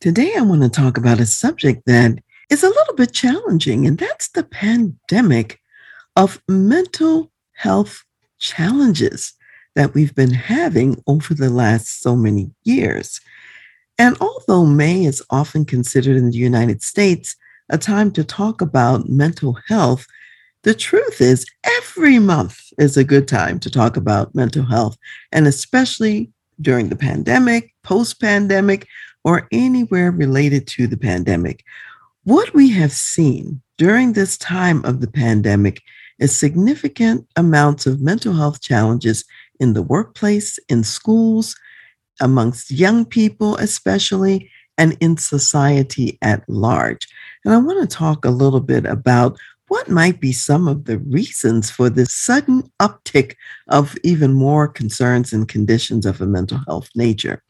Today, I want to talk about a subject that is a little bit challenging, and that's the pandemic of mental health challenges that we've been having over the last so many years. And although May is often considered in the United States a time to talk about mental health, the truth is every month is a good time to talk about mental health, and especially during the pandemic, post pandemic, or anywhere related to the pandemic. What we have seen during this time of the pandemic is significant amounts of mental health challenges in the workplace, in schools, amongst young people, especially, and in society at large. And I want to talk a little bit about what might be some of the reasons for this sudden uptick of even more concerns and conditions of a mental health nature.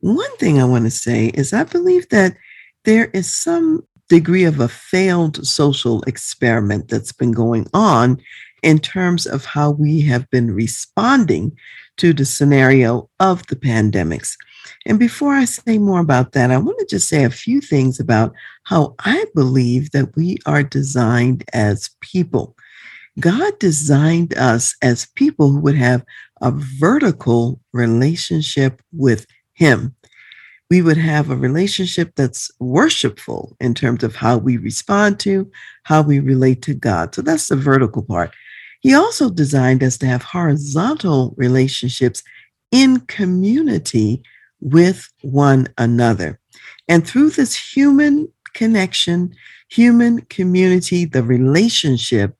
One thing I want to say is I believe that there is some degree of a failed social experiment that's been going on in terms of how we have been responding to the scenario of the pandemics. And before I say more about that, I want to just say a few things about how I believe that we are designed as people. God designed us as people who would have a vertical relationship with him. We would have a relationship that's worshipful in terms of how we respond to, how we relate to God. So that's the vertical part. He also designed us to have horizontal relationships in community with one another. And through this human connection, human community, the relationship,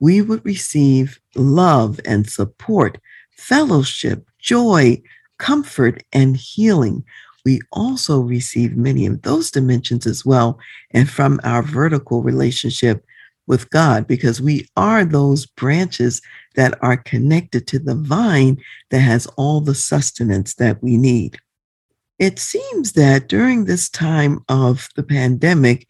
we would receive love and support, fellowship, joy, comfort, and healing. We also receive many of those dimensions as well, and from our vertical relationship with God, because we are those branches that are connected to the vine that has all the sustenance that we need. It seems that during this time of the pandemic,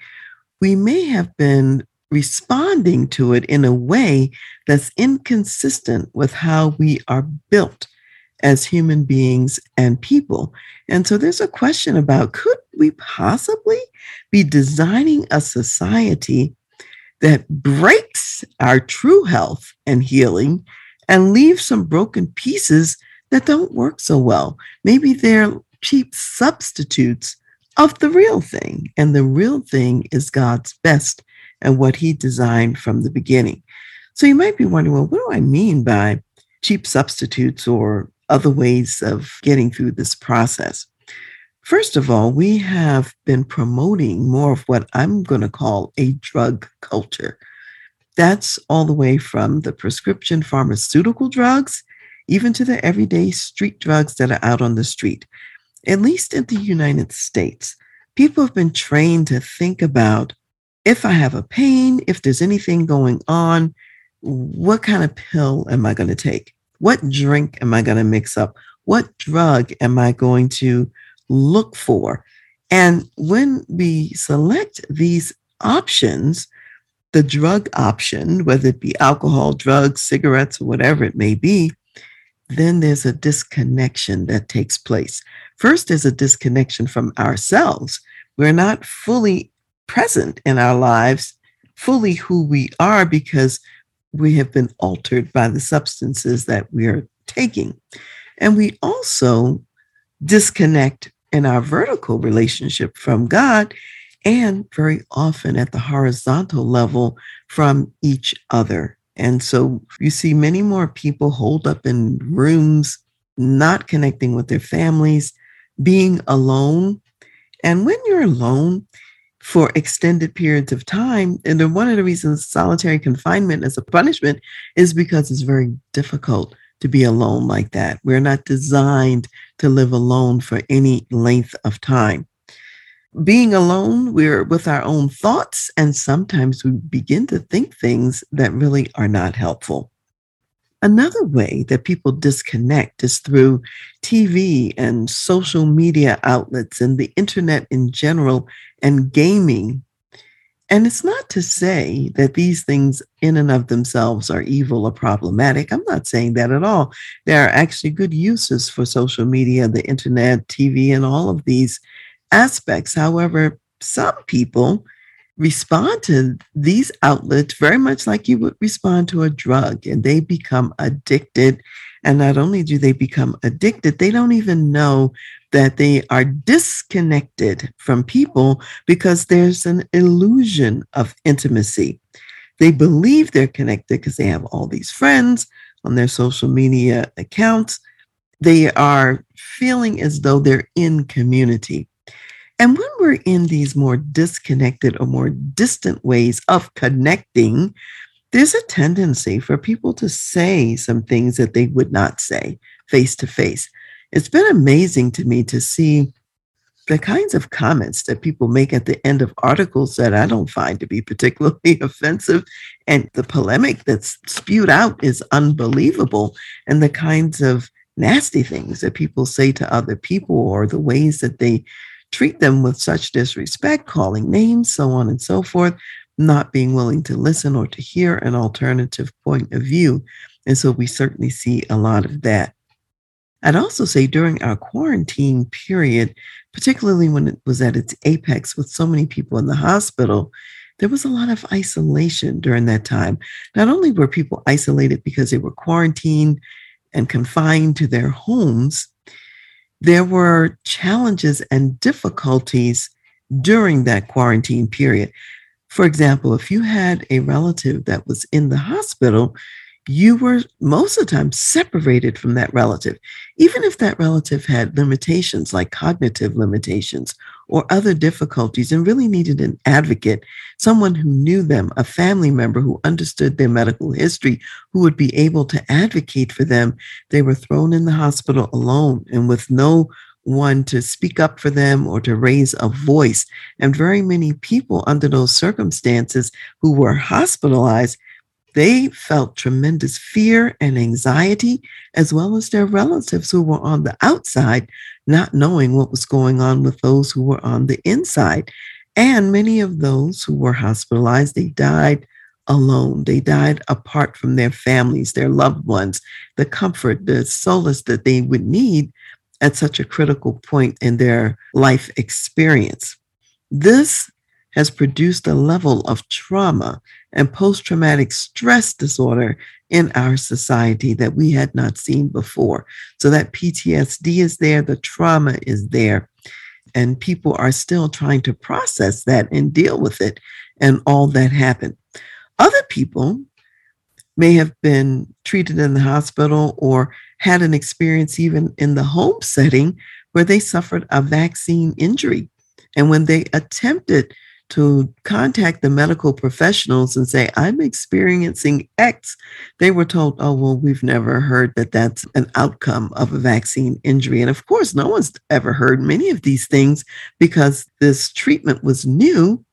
we may have been responding to it in a way that's inconsistent with how we are built as human beings and people. And so there's a question about could we possibly be designing a society that breaks our true health and healing and leaves some broken pieces that don't work so well? Maybe they're cheap substitutes of the real thing. And the real thing is God's best and what He designed from the beginning. So you might be wondering, well, what do I mean by cheap substitutes or other ways of getting through this process. First of all, we have been promoting more of what I'm going to call a drug culture. That's all the way from the prescription pharmaceutical drugs, even to the everyday street drugs that are out on the street. At least in the United States, people have been trained to think about if I have a pain, if there's anything going on, what kind of pill am I going to take? What drink am I going to mix up? What drug am I going to look for? And when we select these options, the drug option, whether it be alcohol, drugs, cigarettes, or whatever it may be, then there's a disconnection that takes place. First, there's a disconnection from ourselves. We're not fully present in our lives, fully who we are, because we have been altered by the substances that we are taking. And we also disconnect in our vertical relationship from God and very often at the horizontal level from each other. And so you see many more people holed up in rooms, not connecting with their families, being alone. And when you're alone, for extended periods of time. And then one of the reasons solitary confinement as a punishment is because it's very difficult to be alone like that. We're not designed to live alone for any length of time. being alone, we're with our own thoughts, and sometimes we begin to think things that really are not helpful. Another way that people disconnect is through TV and social media outlets and the internet in general and gaming. And it's not to say that these things in and of themselves are evil or problematic. I'm not saying that at all. There are actually good uses for social media, the internet, TV, and all of these aspects. However, some people respond to these outlets very much like you would respond to a drug, and they become addicted. And not only do they become addicted, they don't even know that they are disconnected from people because there's an illusion of intimacy. They believe they're connected because they have all these friends on their social media accounts. They are feeling as though they're in community. And when we're in these more disconnected or more distant ways of connecting, there's a tendency for people to say some things that they would not say face to face. It's been amazing to me to see the kinds of comments that people make at the end of articles that I don't find to be particularly offensive. And the polemic that's spewed out is unbelievable. And the kinds of nasty things that people say to other people or the ways that they treat them with such disrespect, calling names, so on and so forth, not being willing to listen or to hear an alternative point of view. And so we certainly see a lot of that. I'd also say during our quarantine period, particularly when it was at its apex with so many people in the hospital, there was a lot of isolation during that time. Not only were people isolated because they were quarantined and confined to their homes, there were challenges and difficulties during that quarantine period. For example, if you had a relative that was in the hospital, you were most of the time separated from that relative, even if that relative had limitations like cognitive limitations or other difficulties and really needed an advocate, someone who knew them, a family member who understood their medical history, who would be able to advocate for them. They were thrown in the hospital alone and with no one to speak up for them or to raise a voice. And very many people under those circumstances who were hospitalized they felt tremendous fear and anxiety, as well as their relatives who were on the outside, not knowing what was going on with those who were on the inside. And many of those who were hospitalized, they died alone. They died apart from their families, their loved ones, the comfort, the solace that they would need at such a critical point in their life experience. This has produced a level of trauma and post traumatic stress disorder in our society that we had not seen before. So that PTSD is there, the trauma is there, and people are still trying to process that and deal with it and all that happened. Other people may have been treated in the hospital or had an experience even in the home setting where they suffered a vaccine injury. And when they attempted to contact the medical professionals and say, I'm experiencing X, they were told, oh, well, we've never heard that that's an outcome of a vaccine injury. And of course, no one's ever heard many of these things because this treatment was new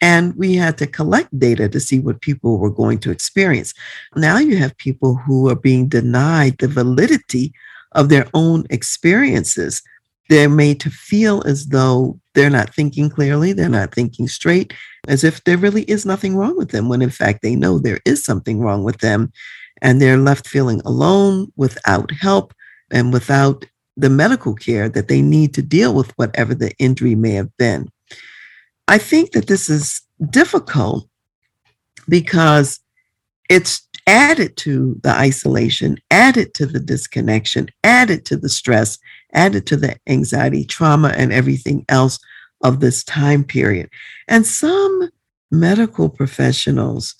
and we had to collect data to see what people were going to experience. Now you have people who are being denied the validity of their own experiences they're made to feel as though they're not thinking clearly, they're not thinking straight, as if there really is nothing wrong with them, when in fact they know there is something wrong with them. And they're left feeling alone, without help, and without the medical care that they need to deal with whatever the injury may have been. I think that this is difficult because it's added to the isolation, added to the disconnection, added to the stress, added to the anxiety, trauma, and everything else of this time period. And some medical professionals,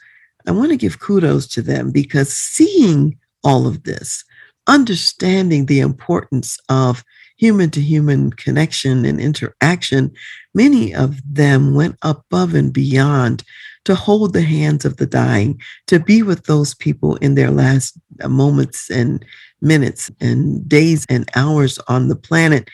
I want to give kudos to them because seeing all of this, understanding the importance of human to human connection and interaction, many of them went above and beyond to hold the hands of the dying, to be with those people in their last uh, moments and minutes and days and hours on the planet.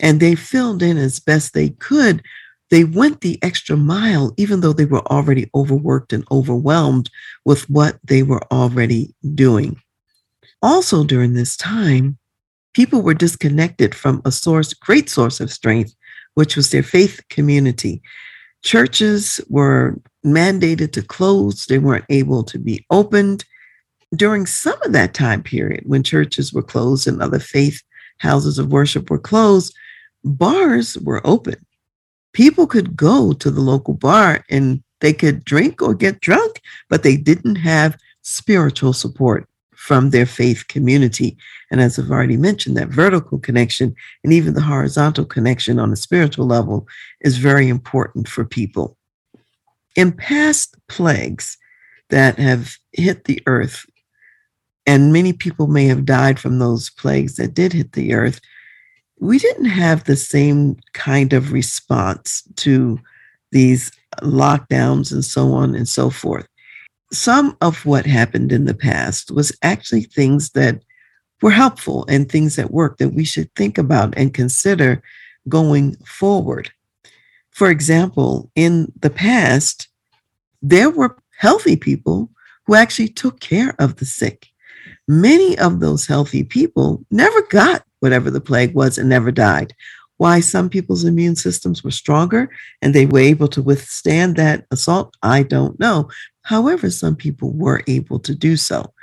And they filled in as best they could they went the extra mile, even though they were already overworked and overwhelmed with what they were already doing. Also, during this time, people were disconnected from a source, great source of strength, which was their faith community. Churches were mandated to close, they weren't able to be opened. During some of that time period, when churches were closed and other faith houses of worship were closed, bars were open people could go to the local bar and they could drink or get drunk, but they didn't have spiritual support from their faith community. And as I've already mentioned, that vertical connection and even the horizontal connection on a spiritual level is very important for people. In past plagues that have hit the earth, and many people may have died from those plagues that did hit the earth, we didn't have the same kind of response to these lockdowns and so on and so forth. Some of what happened in the past was actually things that were helpful and things that worked that we should think about and consider going forward. For example, in the past, there were healthy people who actually took care of the sick. Many of those healthy people never got whatever the plague was and never died. Why some people's immune systems were stronger and they were able to withstand that assault, I don't know. However, some people were able to do so.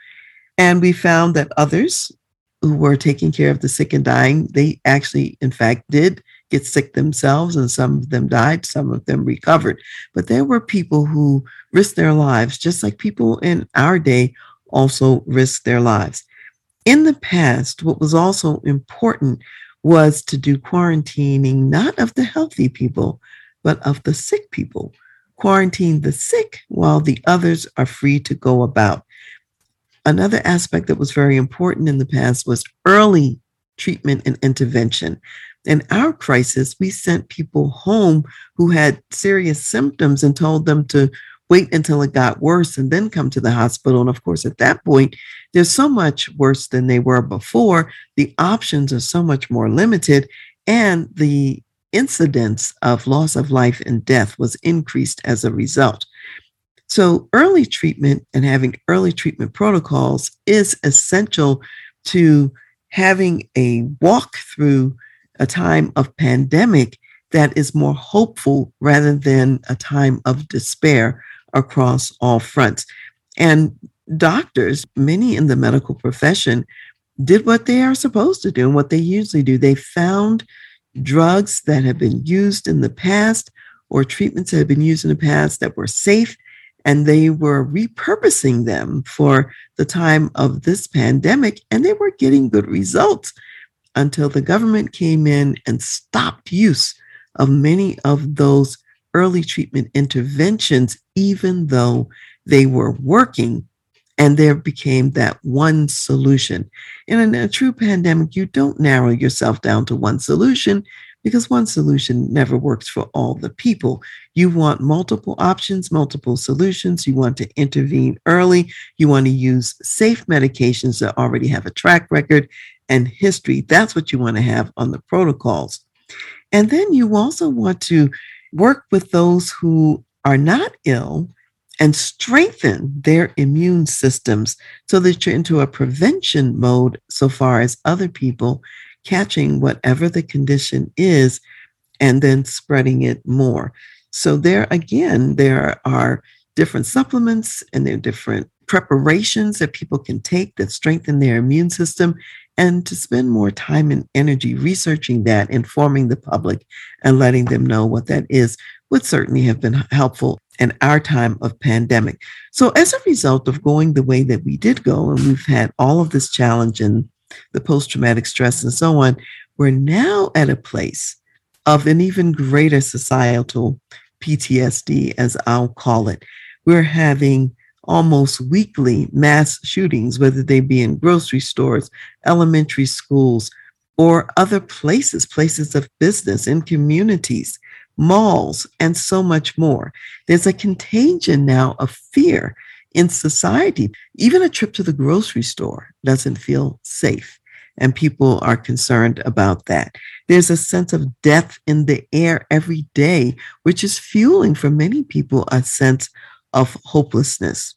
And we found that others who were taking care of the sick and dying, they actually, in fact, did get sick themselves, and some of them died, some of them recovered. But there were people who risked their lives, just like people in our day also risked their lives. In the past, what was also important was to do quarantining, not of the healthy people, but of the sick people. Quarantine the sick while the others are free to go about. Another aspect that was very important in the past was early treatment and intervention. In our crisis, we sent people home who had serious symptoms and told them to wait until it got worse and then come to the hospital. And of course, at that point, they're so much worse than they were before. The options are so much more limited, and the incidence of loss of life and death was increased as a result. So, early treatment and having early treatment protocols is essential to having a walk through a time of pandemic that is more hopeful rather than a time of despair across all fronts. And doctors, many in the medical profession, did what they are supposed to do and what they usually do. They found drugs that have been used in the past or treatments that have been used in the past that were safe, and they were repurposing them for the time of this pandemic, and they were getting good results until the government came in and stopped use of many of those early treatment interventions, even though they were working. And there became that one solution. In a, true pandemic, you don't narrow yourself down to one solution because one solution never works for all the people. You want multiple options, multiple solutions. You want to intervene early. You want to use safe medications that already have a track record and history. That's what you want to have on the protocols. And then you also want to work with those who are not ill and strengthen their immune systems so that you're into a prevention mode so far as other people catching whatever the condition is and then spreading it more. So, there again, there are different supplements and there are different preparations that people can take that strengthen their immune system and to spend more time and energy researching that, informing the public, and letting them know what that is would certainly have been helpful in our time of pandemic. So, as a result of going the way that we did go, and we've had all of this challenge and the post traumatic stress and so on, we're now at a place of an even greater societal PTSD, as I'll call it. We're having almost weekly mass shootings, whether they be in grocery stores, elementary schools, or other places, places of business, in communities, malls, and so much more. There's a contagion now of fear in society. Even a trip to the grocery store doesn't feel safe. and people are concerned about that. There's a sense of death in the air every day, which is fueling for many people a sense of hopelessness.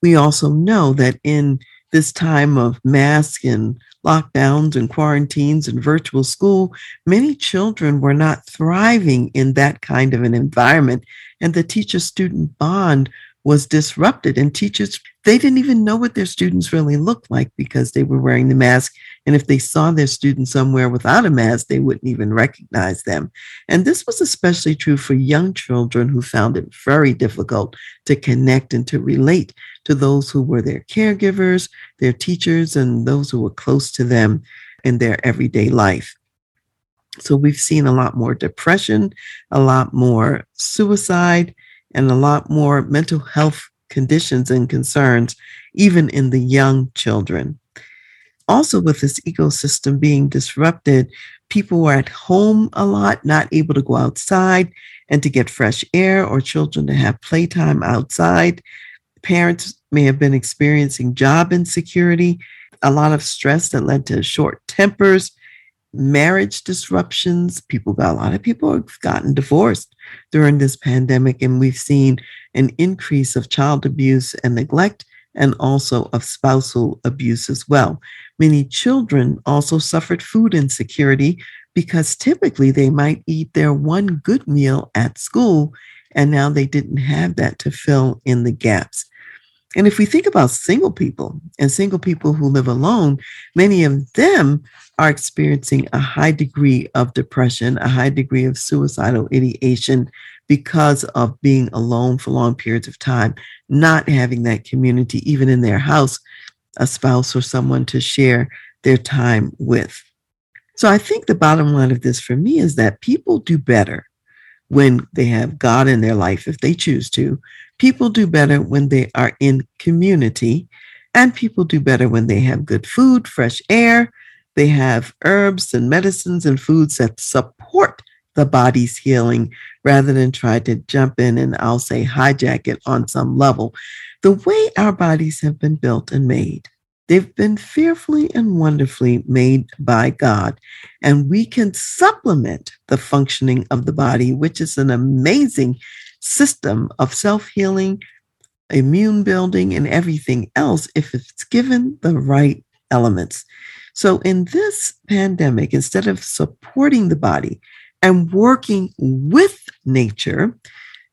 We also know that in this time of masks and lockdowns and quarantines and virtual school, many children were not thriving in that kind of an environment. And the teacher student bond was disrupted and teachers they didn't even know what their students really looked like because they were wearing the mask and if they saw their students somewhere without a mask they wouldn't even recognize them. And this was especially true for young children who found it very difficult to connect and to relate to those who were their caregivers their teachers and those who were close to them in their everyday life. So we've seen a lot more depression a lot more suicide and a lot more mental health conditions and concerns, even in the young children. Also, with this ecosystem being disrupted, people were at home a lot, not able to go outside and to get fresh air or children to have playtime outside. Parents may have been experiencing job insecurity, a lot of stress that led to short tempers, marriage disruptions. People got a lot of people have gotten divorced during this pandemic, and we've seen an increase of child abuse and neglect, and also of spousal abuse as well. Many children also suffered food insecurity because typically they might eat their one good meal at school, and now they didn't have that to fill in the gaps. And if we think about single people and single people who live alone, many of them are experiencing a high degree of depression, a high degree of suicidal ideation because of being alone for long periods of time, not having that community, even in their house, a spouse or someone to share their time with. So I think the bottom line of this for me is that people do better when they have God in their life, if they choose to. People do better when they are in community, and people do better when they have good food, fresh air, they have herbs and medicines and foods that support the body's healing rather than try to jump in and I'll say hijack it on some level. The way our bodies have been built and made, they've been fearfully and wonderfully made by God. And we can supplement the functioning of the body, which is an amazing system of self healing, immune building, and everything else if it's given the right elements. So, in this pandemic, instead of supporting the body and working with nature,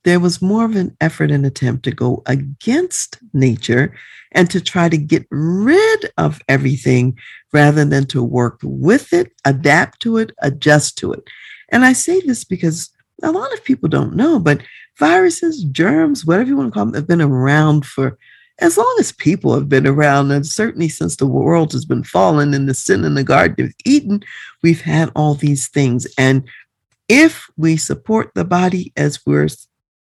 there was more of an effort and attempt to go against nature and to try to get rid of everything rather than to work with it, adapt to it, adjust to it. And I say this because a lot of people don't know, but viruses, germs, whatever you want to call them, have been around for as long as people have been around, and certainly since the world has been fallen and the sin in the Garden of Eden, we've had all these things. And if we support the body as we're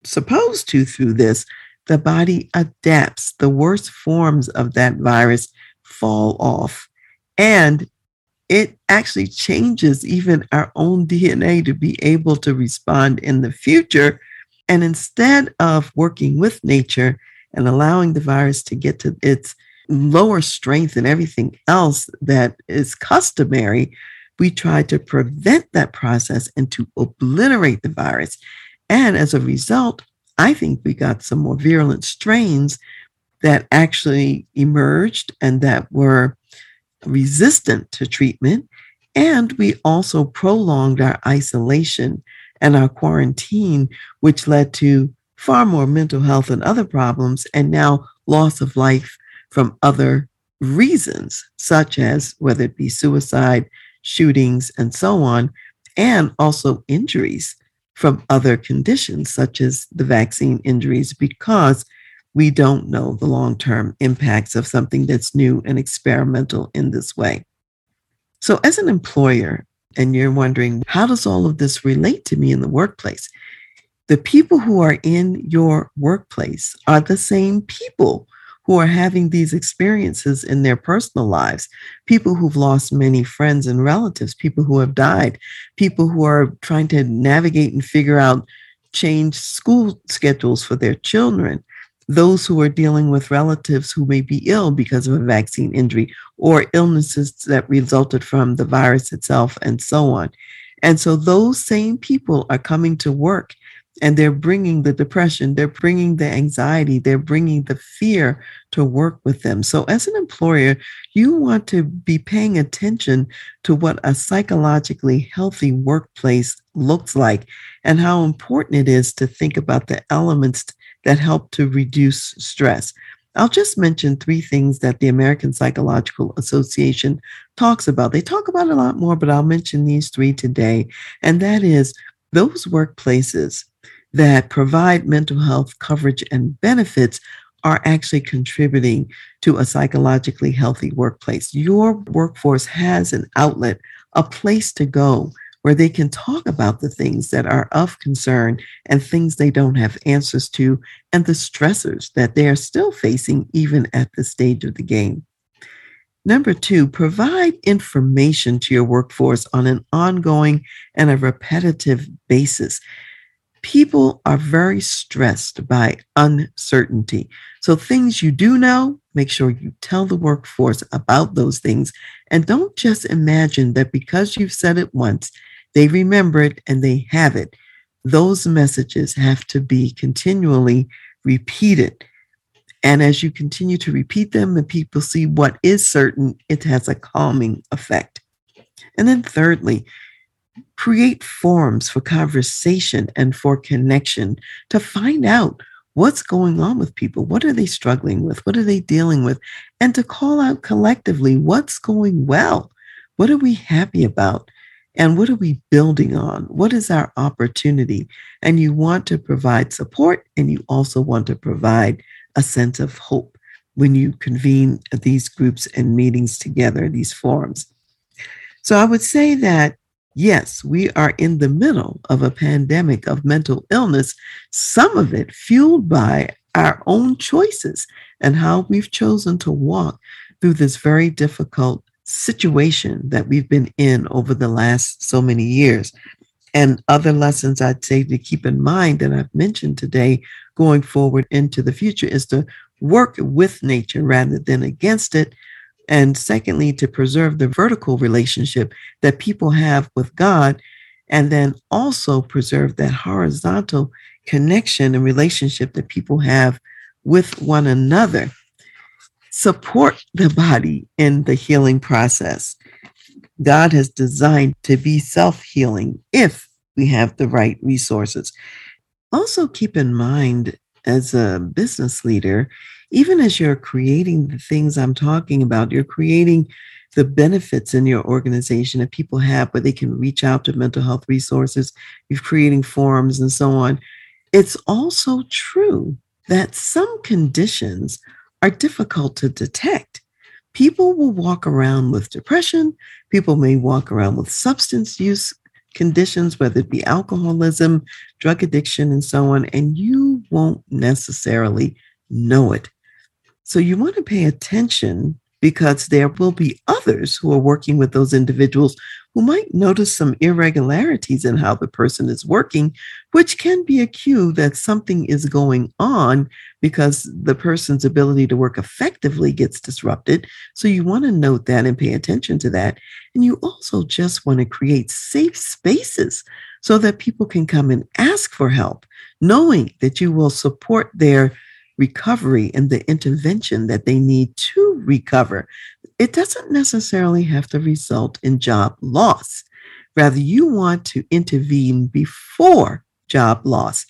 supposed to through this, the body adapts. The worst forms of that virus fall off. And it actually changes even our own DNA to be able to respond in the future. And instead of working with nature, and allowing the virus to get to its lower strength and everything else that is customary, we try to prevent that process and to obliterate the virus. And as a result, I think we got some more virulent strains that actually emerged and that were resistant to treatment. And we also prolonged our isolation and our quarantine, which led to far more mental health and other problems, and now loss of life from other reasons, such as whether it be suicide, shootings, and so on, and also injuries from other conditions, such as the vaccine injuries, because we don't know the long term impacts of something that's new and experimental in this way. So, as an employer, and you're wondering, how does all of this relate to me in the workplace? the people who are in your workplace are the same people who are having these experiences in their personal lives. People who've lost many friends and relatives, people who have died, people who are trying to navigate and figure out change school schedules for their children. Those who are dealing with relatives who may be ill because of a vaccine injury or illnesses that resulted from the virus itself and so on. And so those same people are coming to work and they're bringing the depression, they're bringing the anxiety, they're bringing the fear to work with them. So, as an employer, you want to be paying attention to what a psychologically healthy workplace looks like and how important it is to think about the elements that help to reduce stress. I'll just mention three things that the American Psychological Association talks about. They talk about a lot more, but I'll mention these three today. And that is those workplaces that provide mental health coverage and benefits are actually contributing to a psychologically healthy workplace. Your workforce has an outlet, a place to go where they can talk about the things that are of concern and things they don't have answers to, and the stressors that they are still facing even at this stage of the game. Number two, provide information to your workforce on an ongoing and a repetitive basis. People are very stressed by uncertainty. So, things you do know, make sure you tell the workforce about those things. And don't just imagine that because you've said it once, they remember it and they have it. Those messages have to be continually repeated. And as you continue to repeat them and people see what is certain, it has a calming effect. And then, thirdly, create forums for conversation and for connection to find out what's going on with people. What are they struggling with? What are they dealing with? And to call out collectively what's going well. What are we happy about? And what are we building on? What is our opportunity? And you want to provide support and you also want to provide a sense of hope when you convene these groups and meetings together, these forums. So I would say that yes, we are in the middle of a pandemic of mental illness, some of it fueled by our own choices and how we've chosen to walk through this very difficult situation that we've been in over the last so many years. And other lessons I'd say to keep in mind that I've mentioned today going forward into the future is to work with nature rather than against it. And secondly, to preserve the vertical relationship that people have with God. And then also preserve that horizontal connection and relationship that people have with one another support the body in the healing process. God has designed to be self healing if we have the right resources. Also, keep in mind as a business leader, even as you're creating the things I'm talking about, you're creating the benefits in your organization that people have where they can reach out to mental health resources, you're creating forums and so on. It's also true that some conditions are difficult to detect. People will walk around with depression. People may walk around with substance use conditions, whether it be alcoholism, drug addiction, and so on, and you won't necessarily know it. So you want to pay attention because there will be others who are working with those individuals who might notice some irregularities in how the person is working, which can be a cue that something is going on because the person's ability to work effectively gets disrupted. So you want to note that and pay attention to that. And you also just want to create safe spaces so that people can come and ask for help, knowing that you will support their recovery and the intervention that they need to recover. It doesn't necessarily have to result in job loss. Rather, you want to intervene before job loss.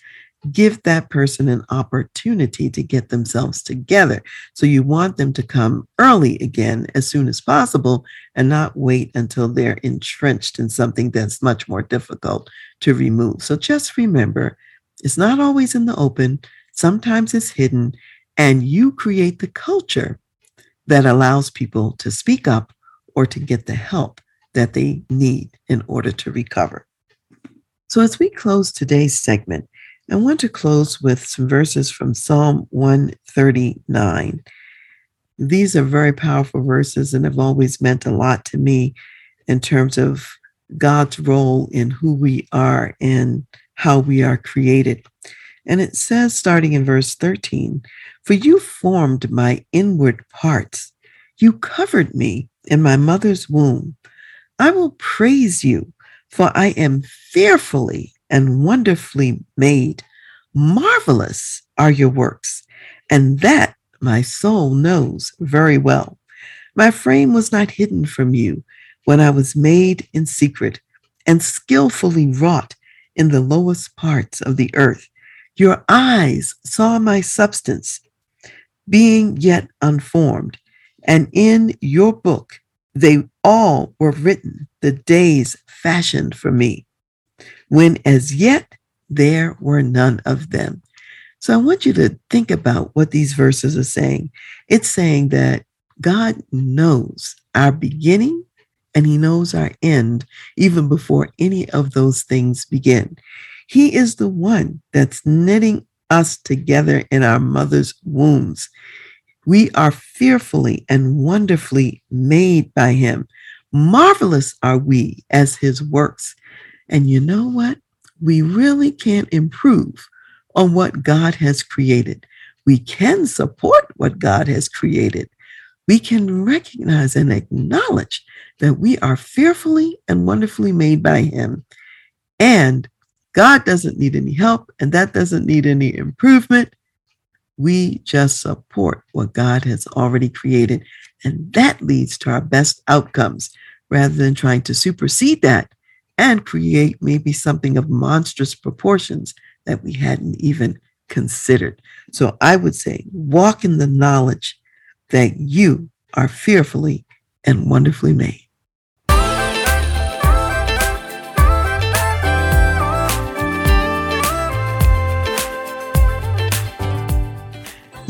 Give that person an opportunity to get themselves together. So you want them to come early again as soon as possible and not wait until they're entrenched in something that's much more difficult to remove. So just remember, it's not always in the open. Sometimes it's hidden, and you create the culture that allows people to speak up or to get the help that they need in order to recover. So, as we close today's segment, I want to close with some verses from Psalm 139. These are very powerful verses and have always meant a lot to me in terms of God's role in who we are and how we are created. And it says, starting in verse 13, For you formed my inward parts, you covered me in my mother's womb. I will praise you, for I am fearfully and wonderfully made. Marvelous are your works, and that my soul knows very well. My frame was not hidden from you when I was made in secret and skillfully wrought in the lowest parts of the earth. Your eyes saw my substance, being yet unformed, and in your book they all were written, the days fashioned for me, when as yet there were none of them. So I want you to think about what these verses are saying. It's saying that God knows our beginning and he knows our end even before any of those things begin. He is the one that's knitting us together in our mother's wombs. We are fearfully and wonderfully made by him. Marvelous are we as his works. And you know what? We really can't improve on what God has created. We can support what God has created. We can recognize and acknowledge that we are fearfully and wonderfully made by Him. And God doesn't need any help, and that doesn't need any improvement. We just support what God has already created. And that leads to our best outcomes rather than trying to supersede that and create maybe something of monstrous proportions that we hadn't even considered. So I would say walk in the knowledge that you are fearfully and wonderfully made.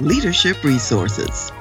leadership resources.